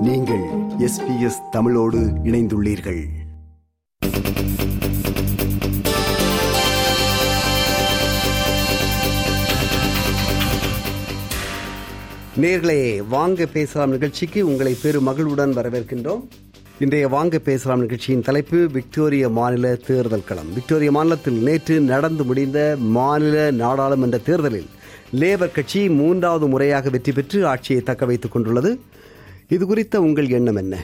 நீங்கள் எஸ்பிஎஸ் தமிழோடு இணைந்துள்ளீர்கள். நேர்களே வாங்க பேசலாம் நிகழ்ச்சிக்கு உங்களை பெரும் மகிழ்வுடன் வரவேற்கின்றோம். இன்றைய வாங்க பேசலாம் நிகழ்ச்சியின் தலைப்பு விக்டோரிய மாநில தேர்தல் களம். விக்டோரிய மாநிலத்தில் நேற்று நடந்து முடிந்த மாநில நாடாளுமன்ற தேர்தலில் லேபர் கட்சி மூன்றாவது முறையாக வெற்றி பெற்று ஆட்சியை தக்க வைத்துக் கொண்டுள்ளது. இது குறித்த உங்கள் எண்ணம் என்ன?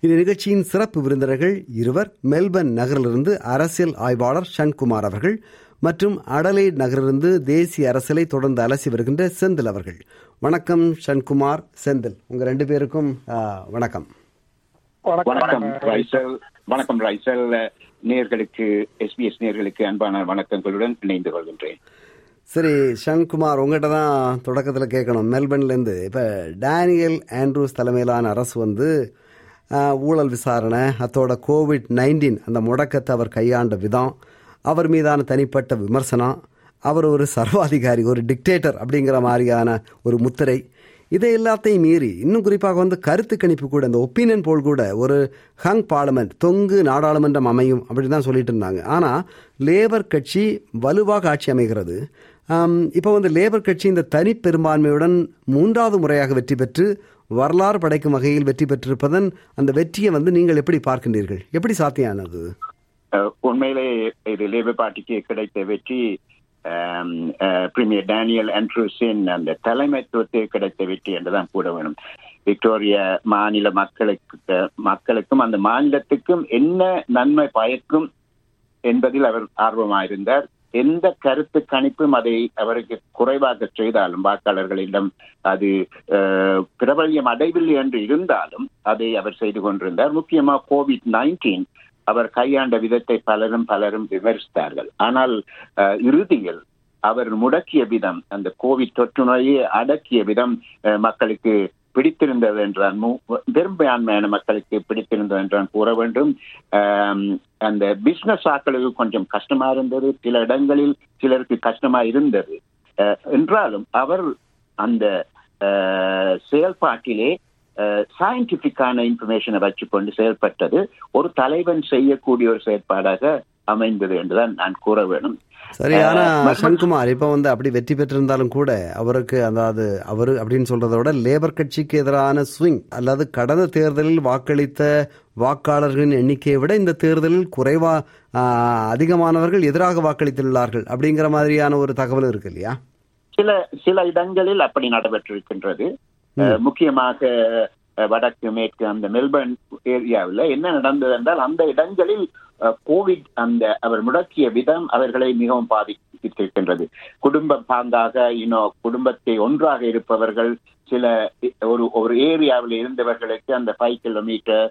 இந்த நிகழ்ச்சியின் சிறப்பு விருந்தினர்கள் இருவர் மெல்பர்ன் நகரிலிருந்து அரசியல் ஆய்வாளர் ஷன்குமார் அவர்கள் மற்றும் அடலைட் நகரிலிருந்து தேசிய அரசியலை தொடர்ந்து அலசி வருகின்ற செந்தில் அவர்கள். வணக்கம் ஷன்குமார் செந்தில். உங்க ரெண்டு பேருக்கும் வணக்கம். வணக்கம் ரைசல். வணக்கம் ரைசல். நேர்களுக்கு எஸ்பிஎஸ் நேர்களுக்கு அன்பான வணக்கங்களுடன் இணைந்து கொள்கின்றேன். சரி ஷன்குமார் உங்கள்கிட்ட தான் தொடக்கத்தில் கேட்கணும். மெல்பர்ன்லேருந்து இப்போ டேனியல் ஆண்ட்ரூஸ் தலைமையிலான அரசு வந்து ஊழல் விசாரணை அத்தோட கோவிட் நைன்டீன் அந்த முடக்கத்தை அவர் கையாண்ட விதம் அவர் மீதான தனிப்பட்ட விமர்சனம் அவர் ஒரு சர்வாதிகாரி ஒரு டிக்டேட்டர் அப்படிங்கிற மாதிரியான ஒரு முத்திரை இதை எல்லாத்தையும் மீறி இன்னும் குறிப்பாக வந்து கருத்து கணிப்பு கூட இந்த ஒப்பீனியன் போல் கூட ஒரு ஹங் பார்லமெண்ட் தொங்கு நாடாளுமன்றம் அமையும் அப்படி தான் சொல்லிட்டு இருந்தாங்க. ஆனால் லேபர் கட்சி வலுவாக ஆட்சி அமைகிறது. இப்போ வந்து லேபர் கட்சி இந்த தனி பெரும்பான்மையுடன் மூன்றாவது முறையாக வெற்றி பெற்று வரலாறு படைக்கும் வகையில் வெற்றி பெற்றிருப்பதன் அந்த வெற்றியை வந்து நீங்கள் எப்படி பார்க்கின்றீர்கள்? எப்படி சாத்தியானது உண்மையிலே இது லேபர் பார்ட்டிக்கு கிடைத்த வெற்றி பிரீமியர் டேனியல் ஆண்ட்ரூஸின் அந்த தலைமைத்துவத்தை கிடைத்த வெற்றி என்றுதான் கூட வேணும். விக்டோரிய மாநில மக்களுக்கு மக்களுக்கும் அந்த மாநிலத்துக்கும் என்ன நன்மை பயக்கும் என்பதில் அவர் ஆர்வமாயிருந்தார். எந்த கருத்து கணிப்பும் அதை அவருக்கு குறைவாக செய்தாலும் வாக்காளர்களிடம் அது பிரபல்யம் அடைவில்லை என்று இருந்தாலும் அதை அவர் செய்து கொண்டிருந்தார். முக்கியமா கோவிட் நைன்டீன் அவர் கையாண்ட விதத்தை பலரும் பலரும் விமர்சித்தார்கள். ஆனால் அஹ், இறுதியில் அவர் முடக்கிய விதம் அந்த கோவிட் தொற்று நோயை அடக்கிய விதம் அஹ், மக்களுக்கு பிடித்திருந்தது என்றான். மு- பெரும்பான்மையான மக்களுக்கு பிடித்திருந்தது என்றான் கூற வேண்டும். அந்த பிசினஸ் ஆக்களுக்கு கொஞ்சம் கஷ்டமா இருந்தது. சில இடங்களில் சிலருக்கு கஷ்டமா இருந்தது. அஹ், என்றாலும் அவர் அந்த செயல்பாட்டிலே சயின்டிபிக்கான இன்ஃபர்மேஷனை வச்சுக்கொண்டு செயல்பட்டது. ஒரு தலைவன் செய்யக்கூடிய ஒரு செயற்பாடாக அமைந்தது என்றுதான் நான் கூற வேணும். சரி ஆனா சன்குமார் இப்போ வந்து அப்படி வெற்றி பெற்றிருந்தாலும் கூட அவருக்கு அதாவது அவரு அப்படின்னு சொல்றதை விட லேபர் கட்சிக்கு எதிரான ஸ்விங் அல்லது கடந்த தேர்தலில் வாக்களித்த வாக்காளர்களின் எண்ணிக்கையை விட இந்த தேர்தலில் குறைவா அதிகமானவர்கள் எதிராக வாக்களித்துள்ளார்கள் அப்படிங்கிற மாதிரியான ஒரு தகவல் இருக்கு இல்லையா? சில சில இடங்களில் அப்படி நடைபெற்றிருக்கின்றது. முக்கியமாக வடக்கு மேற்கு அந்த மெல்பர்ன் ஏரியாவில் என்ன நடந்தது என்றால் அந்த இடங்களில் கோவிட் அந்த அவர் முடக்கிய விதம் அவர்களை மிகவும் பாதித்திருக்கின்றது. குடும்ப பாங்காக இன்னும் குடும்பத்தை ஒன்றாக இருப்பவர்கள் சில ஒரு ஒரு ஏரியாவில் இருந்தவர்களுக்கு அந்த ஃபைவ் கிலோமீட்டர்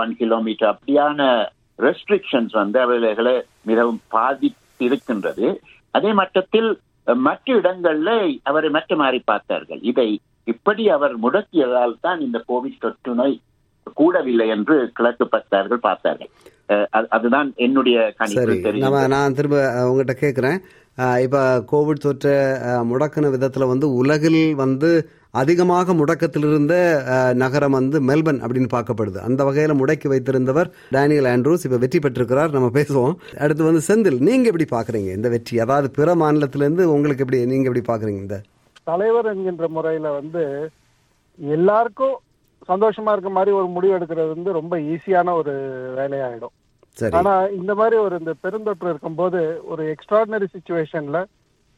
ஒன் கிலோமீட்டர் அப்படியான ரெஸ்ட்ரிக்ஷன்ஸ் வந்து அவர்களை மிகவும் பாதித்திருக்கின்றது. அதே மட்டத்தில் மற்ற இடங்கள்ல அவரை மற்ற மாறி பார்த்தார்கள். இதை இப்படி அவர் முடக்கியதால் தான் இந்த கோவிட் தொற்று நோய் கூடவில்லை என்று கிழக்கு பக்தர்கள் பார்த்தார்கள். அதுதான் என்னுடைய கணிப்பு சரி நம்ம தெரியும் நான் திரும்ப உங்ககிட்ட கேட்குறேன் இப்போ கோவிட் தொற்றை முடக்கின விதத்தில் வந்து உலகில் வந்து அதிகமாக முடக்கத்தில் இருந்த அஹ், நகரம் வந்து மெல்பர்ன் அப்படின்னு பார்க்கப்படுது. அந்த வகையில் முடக்கி வைத்திருந்தவர் டேனியல் ஆண்ட்ரூஸ். இப்போ வெற்றி பெற்றிருக்கிறார். நம்ம பேசுவோம். அடுத்து வந்து செந்தில் நீங்க எப்படி பார்க்குறீங்க இந்த வெற்றி? அதாவது பிற மாநிலத்திலேருந்து உங்களுக்கு எப்படி நீங்க எப்படி பார்க்குறீங்க இந்த? தலைவர் என்கின்ற முறையில வந்து எல்லாருக்கும் சந்தோஷமா இருக்க மாதிரி ஒரு முடிவு எடுக்கிறது வந்து ரொம்ப ஈஸியான ஒரு வேலையாயிடும். ஆனா இந்த மாதிரி ஒரு இந்த பெருந்தொற்று இருக்கும்போது ஒரு எக்ஸ்ட்ராடினரி சுச்சுவேஷன்ல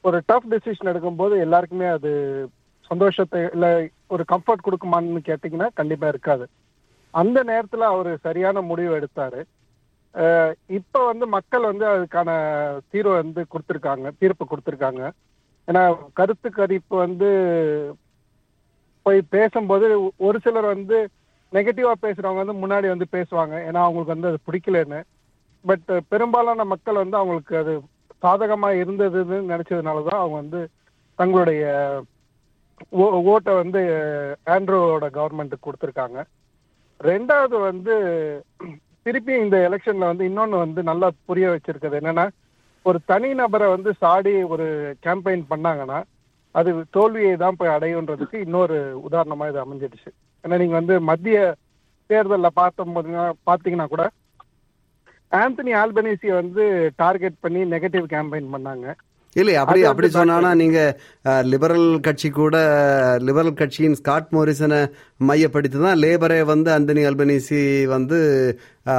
ஒரு டஃப் டெசிஷன் எடுக்கும்போது எல்லாருக்குமே அது சந்தோஷத்தை இல்ல ஒரு கம்ஃபர்ட் கொடுக்குமான்னு கேட்டீங்கன்னா கண்டிப்பா இருக்காது. அந்த நேரத்துல அவர் சரியான முடிவு எடுத்தாரு. இப்ப வந்து மக்கள் வந்து அதுக்கான தீர்வை வந்து கொடுத்துருக்காங்க தீர்ப்பு கொடுத்திருக்காங்க. ஏன்னா கருத்து கணிப்பு வந்து போய் பேசும்போது ஒரு சிலர் வந்து நெகட்டிவா பேசுறவங்க வந்து முன்னாடி வந்து பேசுவாங்க. ஏன்னா அவங்களுக்கு வந்து அது பிடிக்கலன்னு. பட் பெரும்பாலான மக்கள் வந்து அவங்களுக்கு அது சாதகமா இருந்ததுன்னு நினைச்சதுனாலதான் அவங்க வந்து தங்களுடைய ஓ- ஓட்டை வந்து ஆண்ட்ரோவோட கவர்மெண்ட்டுக்கு கொடுத்துருக்காங்க. ரெண்டாவது வந்து திருப்பி இந்த எலெக்ஷன்ல வந்து இன்னொன்னு வந்து நல்லா புரிய வச்சிருக்கிறது என்னன்னா ஒரு தனி நபரை வந்து சாடி ஒரு கேம்பெயின் பண்ணாங்கன்னா அது தோல்வியை தான் போய் அடையுன்றதுக்கு இன்னொரு உதாரணமா இது அமைஞ்சிடுச்சு. ஏன்னா நீங்க வந்து மத்திய தேர்தலில் பார்த்தோம் பார்த்தீங்கன்னா கூட ஆந்தனி ஆல்பனீசி வந்து டார்கெட் பண்ணி நெகட்டிவ் கேம்பெயின் பண்ணாங்க. இல்லை அப்படி அப்படி சொன்னானா நீங்க லிபரல் கட்சி கூட லிபரல் கட்சியின் ஸ்காட் மோரிசனை மையப்படுத்தி தான் லேபரே வந்து அந்தனி அல்பனீசி வந்து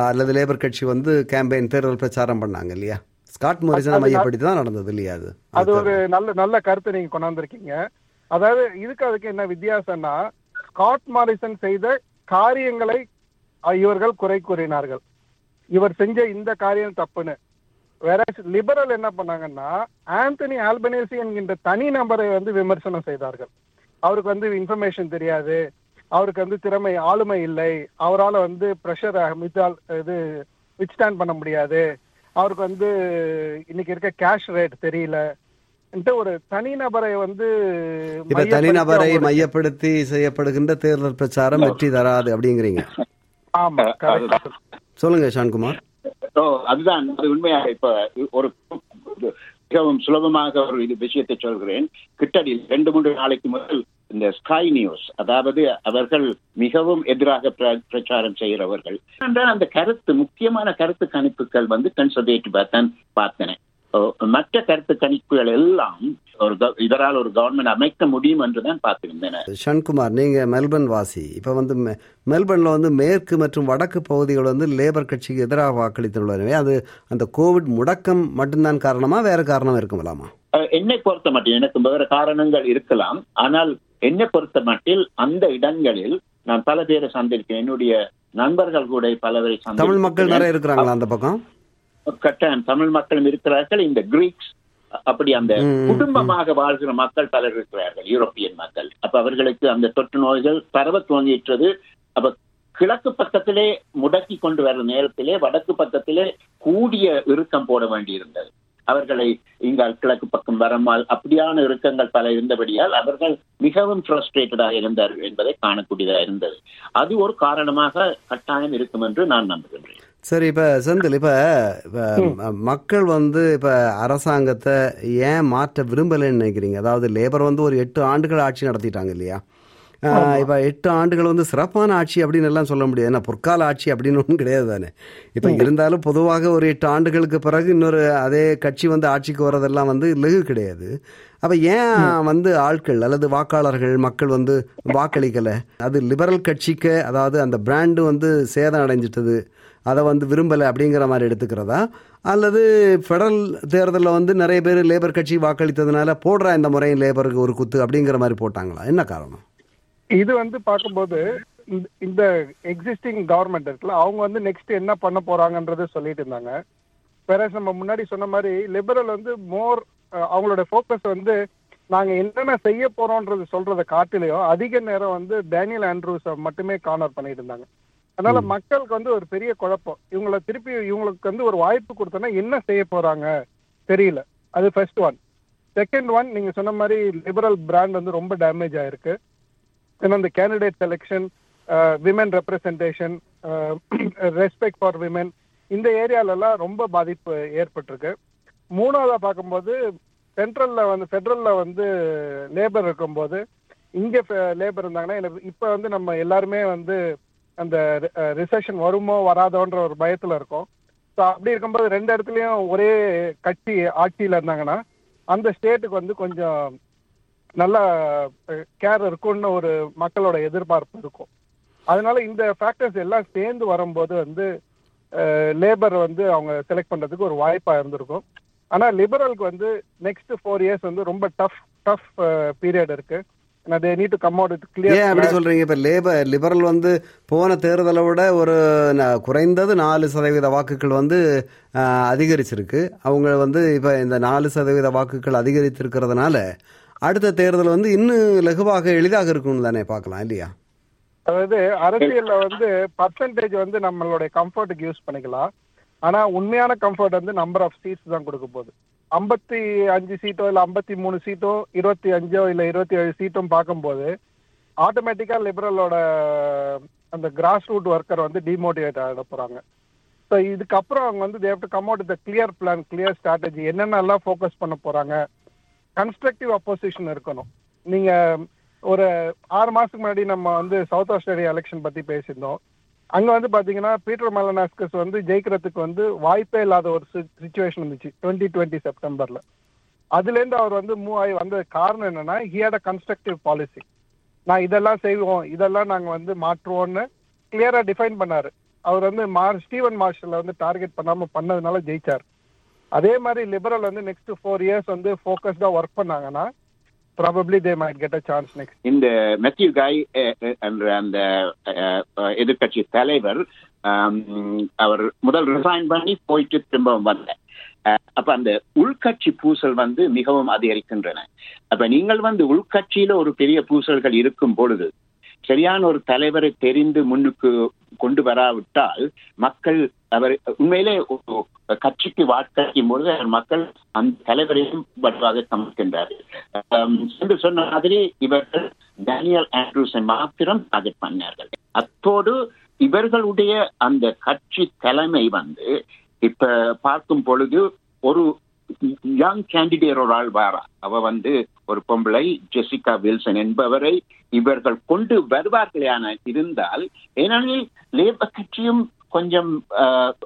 அல்லது லேபர் கட்சி வந்து கேம்பெயின் தேர்தல் பிரச்சாரம் பண்ணாங்க இல்லையா? ஸ்காட் மோரிசனை மையப்படுத்தி தான் நடந்தது இல்லையா அது அது ஒரு நல்ல நல்ல கருத்தை நீங்க கொண்டாந்துருக்கீங்க. அதாவது இதுக்கு அதுக்கு என்ன வித்தியாசம்னா ஸ்காட் மாரிசன் செய்த காரியங்களை இவர்கள் குறை கூறினார்கள். இவர் செஞ்ச இந்த காரியம் தப்புன்னு. வேற லிபரல் என்ன பண்ணாங்கன்னா ஆந்தனி ஆல்பனேசி என்கின்ற தனி நபரை வந்து விமர்சனம் செய்தார்கள். அவருக்கு வந்து இன்ஃபர்மேஷன் தெரியாது. அவருக்கு வந்து திறமை ஆளுமை இல்லை. அவரால் வந்து ப்ரெஷர் மித்தால் இது வித்ஸ்டாண்ட் பண்ண முடியாது. அவருக்கு வந்து இன்னைக்கு இருக்க கேஷ் ரேட் தெரியல. ஒரு தனிநபரை வந்து தனிநபரை மையப்படுத்தி செய்யப்படுகின்ற தேர்தல் பிரச்சாரம் வெற்றி தராது அப்படிங்கிறீங்க. ஆமா. சொல்லுங்க ஷான்குமார். ஓ அதுதான். அது உண்மையாக இப்ப ஒரு மிகவும் சுலபமாக ஒரு இது விஷயத்தை சொல்கிறேன். கிட்டடி ரெண்டு மூன்று நாளைக்கு முதல் இந்த ஸ்கை நியூஸ் அதாவது அவர்கள் மிகவும் எதிராக பிர- பிரச்சாரம் செய்கிறவர்கள். என்றால் அந்த கருத்து முக்கியமான கருத்து கணிப்புகள் வந்து கன்சர்வேட்டிவா தான் பார்த்தன. மற்ற கருத்து கணிப்புகள் எல்லாம் ஒரு இதரால் ஒரு கவர்மெண்ட் அமைக்க முடியும் என்றுதான் பார்த்திருந்தேன். ஷண்குமார் நீங்க மெல்பர்ன் வாசி. இப்ப வந்து மெல்பர்ன்ல வந்து மேற்கு மற்றும் வடக்கு பகுதிகள் வந்து லேபர் கட்சிக்கு எதிராக வாக்களித்துள்ளனவே அது அந்த கோவிட் முடக்கம் மட்டும்தான் காரணமா வேற காரணம் இருக்குமலாமா? என்னை பொறுத்த மட்டில் எனக்கு வேறு காரணங்கள் இருக்கலாம். ஆனால் என்னை பொறுத்த மட்டில் அந்த இடங்களில் நான் பல பேரை சந்திருக்கேன். என்னுடைய நண்பர்கள் கூட பலவரை தமிழ் சந்திருக்கிறேன். மக்கள் நிறைய இருக்கிறாங்களா அந்த பக்கம்? கட்டாயம் தமிழ் மக்களும் இருக்கிறார்கள் இந்த கிரீக்ஸ் அப்படி அந்த குடும்பமாக வாழ்கிற மக்கள் பலர் இருக்கிறார்கள் யூரோப்பியன் மக்கள். அப்ப அவர்களுக்கு அந்த தொற்று நோய்கள் பரவ துவங்கிட்டது அப்ப கிழக்கு பக்கத்திலே முடக்கி கொண்டு வர நேரத்திலே வடக்கு பக்கத்திலே கூடிய இறுக்கம் போட வேண்டியிருந்தது. அவர்களை இங்க கிழக்கு பக்கம் வரமால் அப்படியான இறுக்கங்கள் பல இருந்தபடியால் அவர்கள் மிகவும் ஃப்ரஸ்ட்ரேட்டடாக இருந்தார்கள் என்பதை காணக்கூடியதாக இருந்தது. அது ஒரு காரணமாக கட்டாயம் இருக்கும் என்று நான் நம்புகின்றேன். சரி இப்ப செந்தில் இப்ப மக்கள் வந்து இப்ப அரசாங்கத்தை ஏன் மாற்ற விரும்பலைன்னு நினைக்கிறீங்க? அதாவது லேபர் வந்து ஒரு எட்டு ஆண்டுகள் ஆட்சி நடத்திட்டாங்க இல்லையா? இப்ப எட்டு ஆண்டுகள் வந்து சிறப்பான ஆட்சி அப்படின்னு எல்லாம் சொல்ல முடியாது. ஏன்னா பொற்கால ஆட்சி அப்படின்னு ஒன்றும் கிடையாது தானே? இப்ப இருந்தாலும் பொதுவாக ஒரு எட்டு ஆண்டுகளுக்கு பிறகு இன்னொரு அதே கட்சி வந்து ஆட்சிக்கு வர்றதெல்லாம் வந்து லகு கிடையாது. அப்ப ஏன் வந்து ஆட்கள் அல்லது வாக்காளர்கள் மக்கள் வந்து வாக்களிக்கல? அது லிபரல் கட்சிக்கு அதாவது அந்த பிராண்டு வந்து சேதம் அடைஞ்சிட்டது. அதை வந்து விரும்பலை அப்படிங்கிற மாதிரி எடுத்துக்கிறதா? அல்லது ஃபெடரல் தேர்தலில் வந்து நிறைய பேர் லேபர் கட்சி வாக்களித்ததுனால போடுறா இந்த முறையும் லேபருக்கு ஒரு குத்து அப்படிங்கிற மாதிரி போட்டாங்களா? என்ன காரணம்? இது வந்து பார்க்கும்போது இந்த- இந்த எக்ஸிஸ்டிங் கவர்மெண்ட் இருக்குல்ல அவங்க வந்து நெக்ஸ்ட் என்ன பண்ண போறாங்கன்றத சொல்லிட்டு இருந்தாங்க. வேற நம்ம முன்னாடி சொன்ன மாதிரி லிபரல் வந்து மோர் அவங்களோட ஃபோக்கஸ் வந்து நாங்க என்னென்ன செய்ய போறோம்ன்றது சொல்றதை காட்டிலையும் அதிக நேரம் வந்து டேனியல் ஆண்ட்ரூஸ் மட்டுமே கார்னர் பண்ணிட்டு இருந்தாங்க. அதனால மக்களுக்கு வந்து ஒரு பெரிய குழப்பம். இவங்கள திருப்பி இவங்களுக்கு வந்து ஒரு வாய்ப்பு கொடுத்தோன்னா என்ன செய்ய போறாங்க தெரியல. அது ஃபர்ஸ்ட் ஒன் செகண்ட் ஒன் நீங்க சொன்ன மாதிரி லிபரல் பிராண்ட் வந்து ரொம்ப டேமேஜ் ஆயிருக்கு. ஏன்னா இந்த candidate selection women representation respect for women இந்த ஏரியாலெல்லாம் ரொம்ப பாதிப்பு ஏற்பட்டிருக்கு. மூணாவதா பார்க்கும்போது சென்ட்ரல்ல வந்து ஃபெட்ரல்ல வந்து லேபர் இருக்கும்போது இங்க லேபர் இருந்தாங்கன்னா எனக்கு இப்போ வந்து நம்ம எல்லாருமே வந்து அந்த ரிசெஷன் வருமோ வராதோன்ற ஒரு பயத்துல இருக்கும். ஸோ அப்படி இருக்கும்போது ரெண்டு இடத்துலையும் ஒரே கட்சி ஆட்சியில இருந்தாங்கன்னா அந்த ஸ்டேட்டுக்கு வந்து கொஞ்சம் நல்ல கேர் இருக்கும்னு ஒரு மக்களோட எதிர்பார்ப்பு இருக்கும். அதனால இந்த ஃபேக்டர்ஸ் எல்லாம் சேர்ந்து வரும்போது வந்து லேபர் வந்து அவங்க செலக்ட் பண்றதுக்கு ஒரு வாய்ப்பா இருந்திருக்கும். ஆனா லிபரலுக்கு வந்து நெக்ஸ்ட் ஃபோர் இயர்ஸ் வந்து ரொம்ப டஃப் டஃப் பீரியட் இருக்கு. ஏன் அப்படி சொல்றீங்க? இப்ப லேபர் லிபரல் வந்து போன தேர்தலை விட ஒரு குறைந்தது நாலு சதவீத வாக்குகள் வந்து அதிகரிச்சிருக்கு. அவங்க வந்து இப்ப இந்த நாலு சதவீத வாக்குகள் அதிகரித்திருக்கிறதுனால அடுத்த தேர்தல் வந்து இன்னும் லகுவாக எளிதாக இருக்கும் தானே பார்க்கலாம் இல்லையா? அதாவது அரசியல்ல வந்து பர்சன்டேஜ் வந்து நம்மளுடைய கம்ஃபர்ட்டுக்கு யூஸ் பண்ணிக்கலாம். ஆனா உண்மையான கம்ஃபர்ட் வந்து நம்பர் ஆஃப் சீட்ஸ் தான் கொடுக்க போகுது. ஐம்பத்தி அஞ்சு சீட்டோ இல்ல ஐம்பத்தி மூணு சீட்டோ இருபத்தி அஞ்சோ இல்ல இருபத்தி ஏழு சீட்டும் பார்க்கும்போது ஆட்டோமேட்டிக்கா லிபரலோட அந்த கிராஸ் ரூட் ஒர்க்கர் வந்து டிமோட்டிவேட் ஆகிட போறாங்க. ஸோ இதுக்கப்புறம் அவங்க வந்து they've to come out the clear plan clear strategy என்னென்னலாம் ஃபோக்கஸ் பண்ண போறாங்க? கன்ஸ்ட்ரக்டிவ் அப்போசிஷன் இருக்கணும். நீங்க ஒரு ஆறு மாசத்துக்கு முன்னாடி நம்ம வந்து சவுத் ஆஸ்திரேலியா எலெக்ஷன் பத்தி பேசியிருந்தோம். அங்க வந்து பாத்தீங்கன்னா பீட்டர் மலனாஸ்கஸ் வந்து ஜெயிக்கிறதுக்கு வந்து வாய்ப்பே இல்லாத ஒரு சுச்சுவேஷன் இருந்துச்சு டுவெண்ட்டி டுவெண்ட்டி செப்டம்பர்ல அதுல இருந்து அவர் வந்து மூவ் ஆகி வந்த காரணம் என்னன்னா ஹியட் அ கன்ஸ்ட்ரக்டிவ் பாலிசி நான் இதெல்லாம் செய்வோம் இதெல்லாம் நாங்க வந்து மாற்றுவோம்னு கிளியரா டிஃபைன் பண்ணாரு. அவர் வந்து மார் ஸ்டீவன் மார்ஷல்ல வந்து டார்கெட் பண்ணாம பண்ணதுனால ஜெயிச்சார். அதே மாதிரி லிபரல் வந்து நெக்ஸ்ட் ஃபோர் இயர்ஸ் வந்து ஃபோக்கஸ்டா ஒர்க் பண்ணாங்கன்னா probably they might get a chance next இந்த மெத்யூ காய் என்ற அந்த எதிர்கட்சி தலைவர் um, அவர் முதல் ரிசைன் பண்ணி போயிட்டு திரும்பவும் வந்தார். அப்ப அந்த உள்கட்சி பூசல் வந்து மிகவும் அதிகரிக்கின்றன. அப்ப நீங்கள் வந்து உள்கட்சியில ஒரு பெரிய பூசல்கள் இருக்கும் பொழுது சரியான ஒரு தலைவரை தெரிந்து முன்னுக்கு கொண்டு வராவிட்டால் மக்கள் அவர் உண்மையிலே கட்சிக்கு வாக்களிக்கும் பொழுது அவர் மக்கள் அந்த தலைவரையும் வலுவாக சமைக்கின்றார்கள் என்று சொன்ன மாதிரி இவர்கள் டேனியல் ஆண்ட்ரூஸை மாத்திரம் டார்கெட் பண்ணார்கள் அத்தோடு இவர்களுடைய அந்த கட்சி தலைமை வந்து இப்ப பார்க்கும் பொழுது ஒரு யங் கேண்டிடேட் ஒரு ஆள் வாரா. அவ வந்து ஒரு பொம்பளை ஜெசிகா வில்சன் என்பவரை இவர்கள் கொண்டு வருவார்களான இருந்தால் ஏனெனில் லேபர் கட்சியும் கொஞ்சம்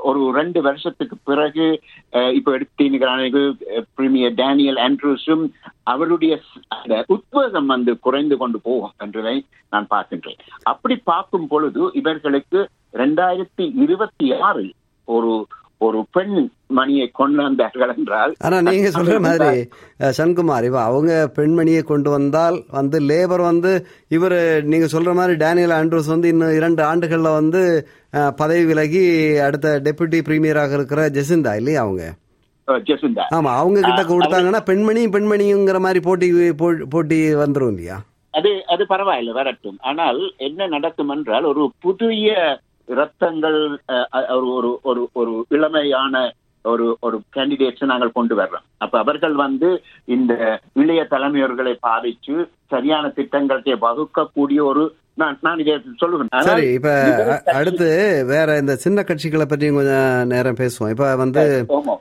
ஒரு ரெண்டு வருஷத்துக்கு பிறகு அஹ், இப்ப பிரீமியர் டேனியல் ஆண்ட்ரூஸும் அவருடைய அந்த உத்வேகம் வந்து குறைந்து கொண்டு போகும் என்றதை நான் பார்க்கின்றேன். அப்படி பார்க்கும் பொழுது இவர்களுக்கு ரெண்டாயிரத்தி இருபத்தி ஆறில் ஒரு ஒரு பெண் மணியை கொண்டு வந்தார்கள் என்றால் ஆனா நீங்க சொல்ற மாதிரி அஹ், சண்குமார் இப்ப அவங்க பெண்மணியை கொண்டு வந்தால் வந்து லேபர் வந்து இவர் நீங்க சொல்ற மாதிரி டேனியல் ஆண்ட்ரூஸ் வந்து இன்னும் இரண்டு ஆண்டுகள்ல வந்து பதவி விலகி அடுத்த டெபுட்டி பிரீமியராக இருக்கிற ஜெசிந்தா இல்லையா அவங்க? ஜெசிந்தா. ஆமா அவங்க கிட்ட கொடுத்தாங்கன்னா பெண்மணி பெண்மணிங்கிற மாதிரி போட்டி போட்டி வந்துரும் இல்லையா? அது அது பரவாயில்லை வரட்டும். ஆனால் என்ன நடக்கும் என்றால் ஒரு புதிய இரத்தங்கள் அஹ், ஒரு ஒரு ஒரு ஒரு இளமையான ஒரு ஒரு கேண்டிடேட்ஸ் நாங்கள் கொண்டு வர்றோம். அப்ப அவர்கள் வந்து இந்த இளைய தலைமையர்களை பாதிச்சு சரியான திட்டங்களை வகுக்கக்கூடிய ஒரு நான் சரி இப்ப அடுத்து வேற இந்த சின்ன கட்சிகளை பற்றி கொஞ்சம் நேரம் பேசுவோம். இப்ப வந்து.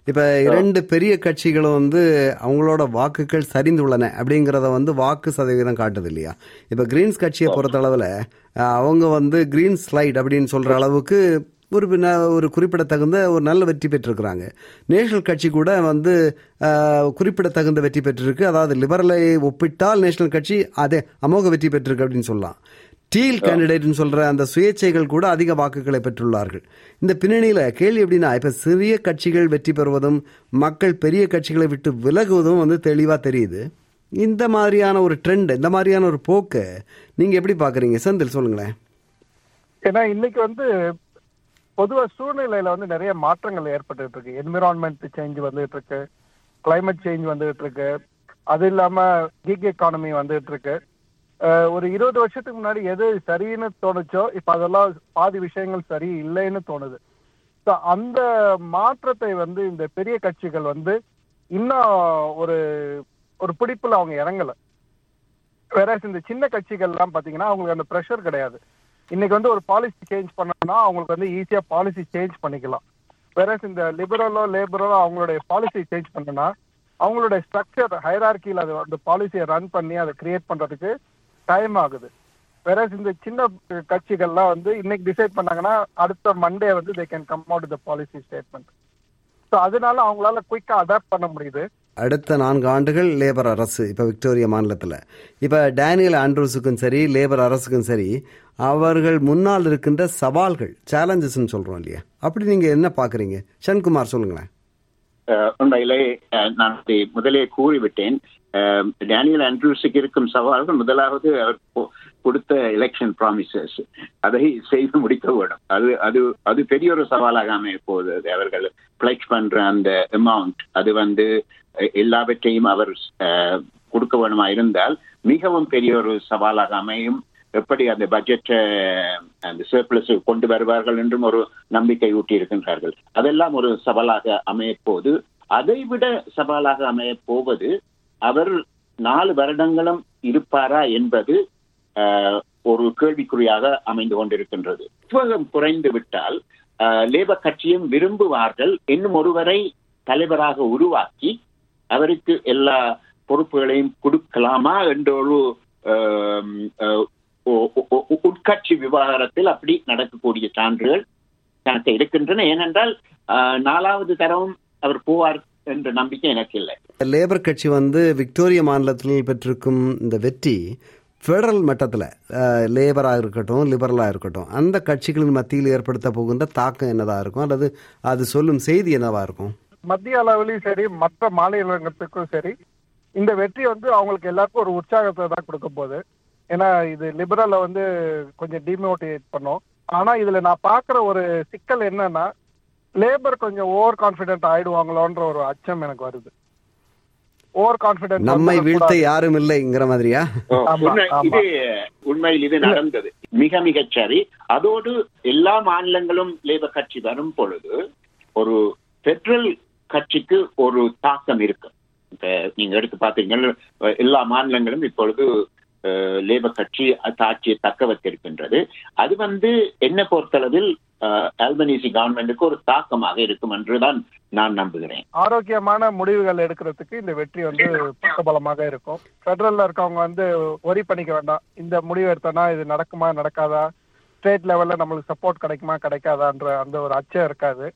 இப்ப இரண்டு பெரிய கட்சிகளும் வந்து அவங்களோட வாக்குகள் சரிந்துள்ளன அப்படிங்கறத வந்து வாக்கு சதவீதம் காட்டுது இல்லையா? இப்ப கிரீன்ஸ் கட்சியை பொறுத்தளவுல அஹ், அவங்க வந்து கிரீன் ஸ்லைட் அப்படின்னு சொல்ற அளவுக்கு ஒரு ஒரு குறிப்பிடத்தகுந்த ஒரு நல்ல வெற்றி பெற்றிருக்கிறாங்க. நேஷனல் கட்சி கூட வந்து குறிப்பிடத்தகுந்த வெற்றி பெற்றிருக்கு. அதாவது லிபரலை ஒப்பிட்டால் நேஷனல் கட்சி அதே அமோக வெற்றி பெற்றிருக்கு அப்படின்னு சொல்லலாம். டீல் கேண்டிடேட்னு சொல்ற அந்த சுயேட்சைகள் கூட அதிக வாக்குகளை பெற்றுள்ளார்கள். இந்த பின்னணியில கேள்வி எப்படின்னா இப்ப சிறிய கட்சிகள் வெற்றி பெறுவதும் மக்கள் பெரிய கட்சிகளை விட்டு விலகுவதும் வந்து தெளிவா தெரியுது. இந்த மாதிரியான ஒரு ட்ரெண்ட் இந்த மாதிரியான ஒரு போக்கை நீங்க எப்படி பாக்குறீங்க? செந்தில் சொல்லுங்களேன். ஏன்னா இன்னைக்கு வந்து பொதுவாக சூழ்நிலையில வந்து நிறைய மாற்றங்கள் ஏற்பட்டுட்டு இருக்கு என்விரான்மெண்ட் சேஞ்ச் வந்துட்டு இருக்கு கிளைமேட் சேஞ்ச் வந்துட்டு இருக்கு அது இல்லாம கிக் எக்கானமி வந்துட்டு இருக்கு ஒரு இருபது வருஷத்துக்கு முன்னாடி எது சரின்னு தோணுச்சோ இப்ப அதெல்லாம் பாதி விஷயங்கள் சரி இல்லைன்னு தோணுது. ஸோ அந்த மாற்றத்தை வந்து இந்த பெரிய கட்சிகள் வந்து இன்னும் ஒரு ஒரு பிடிப்புல அவங்க இறங்கல. வேற இந்த சின்ன கட்சிகள் எல்லாம் பாத்தீங்கன்னா அவங்களுக்கு அந்த ப்ரெஷர் கிடையாது. இன்னைக்கு வந்து ஒரு பாலிசி சேஞ்ச் பண்ணோம்னா அவங்களுக்கு வந்து ஈஸியா பாலிசி சேஞ்ச் பண்ணிக்கலாம். வேற இந்த லிபரலோ லேபரலோ அவங்களுடைய பாலிசி சேஞ்ச் பண்ணனா அவங்களுடைய ஸ்ட்ரக்சர் ஹைரார்கியில் அது அந்த பாலிசியை ரன் பண்ணி அதை கிரியேட் பண்றதுக்கு டைம் ஆகுது. வேற இந்த சின்ன கட்சிகள்லாம் வந்து இன்னைக்கு டிசைட் பண்ணாங்கன்னா அடுத்த மண்டே வந்து they can come out the policy statement so அதனால அவங்களால குயிக்காக அடாப்ட் பண்ண முடியுது. அடுத்த நான்கு ஆண்டுகள் லேபர் அரசு இப்ப விக்டோரியா மாநிலத்தில். இப்ப டேனியல் ஆண்ட்ரூஸுக்கும் சரி லேபர் அரசுக்கும் சரி அவர்கள் முன்னால் இருக்கின்ற சவால்கள் சேலஞ்சஸ்ன்னு சொல்றோம் இல்லையா? அப்படி நீங்க என்ன பாக்குறீங்க? சன்குமார் சொல்லுங்களேன். உண்மையிலே நான் முதலே கூறிவிட்டேன். டேனியல் ஆண்ட்ரூஸுக்கு இருக்கும் சவால்கள் முதலாவது அவர் கொடுத்த எலெக்ஷன் ப்ராமிசஸ் அதை செய்து முடிக்க வேண்டும். அது அது அது பெரிய ஒரு சவாலாக அமைய போகுது. அது அவர்கள் பிளெக்ஸ் பண்ற அந்த அமௌண்ட் அது வந்து எல்லாவற்றையும் அவர் அஹ், கொடுக்க வேணுமா இருந்தால் மிகவும் பெரிய ஒரு சவாலாக அமையும். எப்படி அந்த பட்ஜெட்டை அந்த சர்பிளஸ் கொண்டு வருவார்கள் என்றும் ஒரு நம்பிக்கை ஊட்டி இருக்கின்றார்கள் அதெல்லாம் ஒரு சவாலாக அமையப்போது அதை அதைவிட சவாலாக அமையப்போவது அவர் நாலு வருடங்களும் இருப்பாரா என்பது ஆஹ், ஒரு கேள்விக்குறியாக அமைந்து கொண்டிருக்கின்றது. உத்வேகம் குறைந்து விட்டால் லேபர் கட்சியும் விரும்புவார்கள். இன்னும் ஒருவரை தலைவராக உருவாக்கி அவருக்கு எல்லா பொறுப்புகளையும் கொடுக்கலாமா என்ற ஒரு உட்கட்சி விவகாரத்தில் அப்படி நடக்கக்கூடிய சான்றுகள் எனக்கு இருக்கின்றன. ஏனென்றால் நாலாவது தரவும் அவர் போவார் என்ற நம்பிக்கை எனக்கு இல்லை. லேபர் கட்சி வந்து விக்டோரியா மாநிலத்தில் பெற்றிருக்கும் இந்த வெற்றி ஃபெடரல் மட்டத்தில் லேபராக இருக்கட்டும் லிபரலாக இருக்கட்டும் அந்த கட்சிகளின் மத்தியில் ஏற்படுத்த போகின்ற தாக்கம் என்னதாக இருக்கும்? அல்லது அது சொல்லும் செய்தி என்னவாக இருக்கும்? மத்திய அளவிலையும் சரி மற்ற மாநிலங்களுக்கும் சரி இந்த வெற்றி வந்து அவங்களுக்கு எல்லாருக்கும் ஒரு உற்சாகத்தை தான் கொடுக்க போகுது. ஏன்னா இது லிபரலை வந்து கொஞ்சம் டிமோட்டிவேட் பண்ணும். ஆனா இதுல நான் பாக்குற ஒரு சிக்கல் என்னன்னா லேபர் கொஞ்சம் ஓவர் கான்பிடென்ட் ஆயிடுவாங்களோன்ற ஒரு அச்சம் எனக்கு வருது. ஓவர் கான்பிடென்ட் நம்மை வீழ்த்த யாரும் இல்லைங்கிற மாதிரியா. இது உண்மையில் இது நடந்தது. மிக மிகச் சரி. அதோடு எல்லா மாநிலங்களும் லேபர் கட்சி வரும் பொழுது ஒரு பெட்ரல் கட்சிக்கு ஒரு தாக்கம் இருக்கு. இப்ப நீங்க எடுத்து பார்த்தீங்கன்னா எல்லா மாநிலங்களும் இப்பொழுது லேபர் கட்சி ஆட்சியை தக்க வைத்திருக்கின்றது. அது வந்து என்ன பொறுத்தளவில் அஹ், அல்பனீசி கவர்மெண்ட்டுக்கு ஒரு தாக்கமாக இருக்கும் என்றுதான் நான் நம்புகிறேன். ஆரோக்கியமான முடிவுகள் எடுக்கிறதுக்கு இந்த வெற்றி வந்து பக்கபலமாக இருக்கும். ஃபெடரல்ல இருக்கவங்க வந்து ஒரி பண்ணிக்க வேண்டாம். இந்த முடிவு எடுத்தோம்னா இது நடக்குமா நடக்காதா? ஸ்டேட் லெவல்ல நம்மளுக்கு சப்போர்ட் கிடைக்குமா கிடைக்காதான்ற அந்த ஒரு அச்சம் இருக்காது.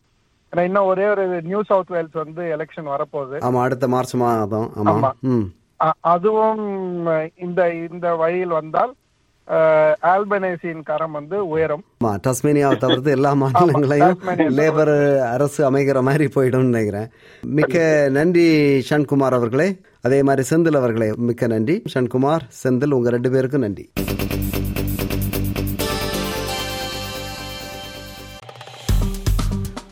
ஏன்னா இன்னும் ஒரே ஒரு நியூ சவுத் வேல்ஸ் வந்து எலெக்ஷன் வரப்போகுது. ஆமா அடுத்த மார்ச் மாதம் ஆமா. அதுவும் இந்த இந்த வழியில் வந்தால் ஆல்பனேசியின் கரம் வந்து உயரும். டஸ்மேனியாவை தவிர்த்து எல்லா மாநிலங்களையும் லேபர் அரசு அமைகிற மாதிரி போயிடும்னு நினைக்கிறேன். மிக்க நன்றி ஷண்குமார் அவர்களே. அதே மாதிரி செந்தில் அவர்களே மிக்க நன்றி. ஷண்குமார் செந்தில் உங்க ரெண்டு பேருக்கும் நன்றி.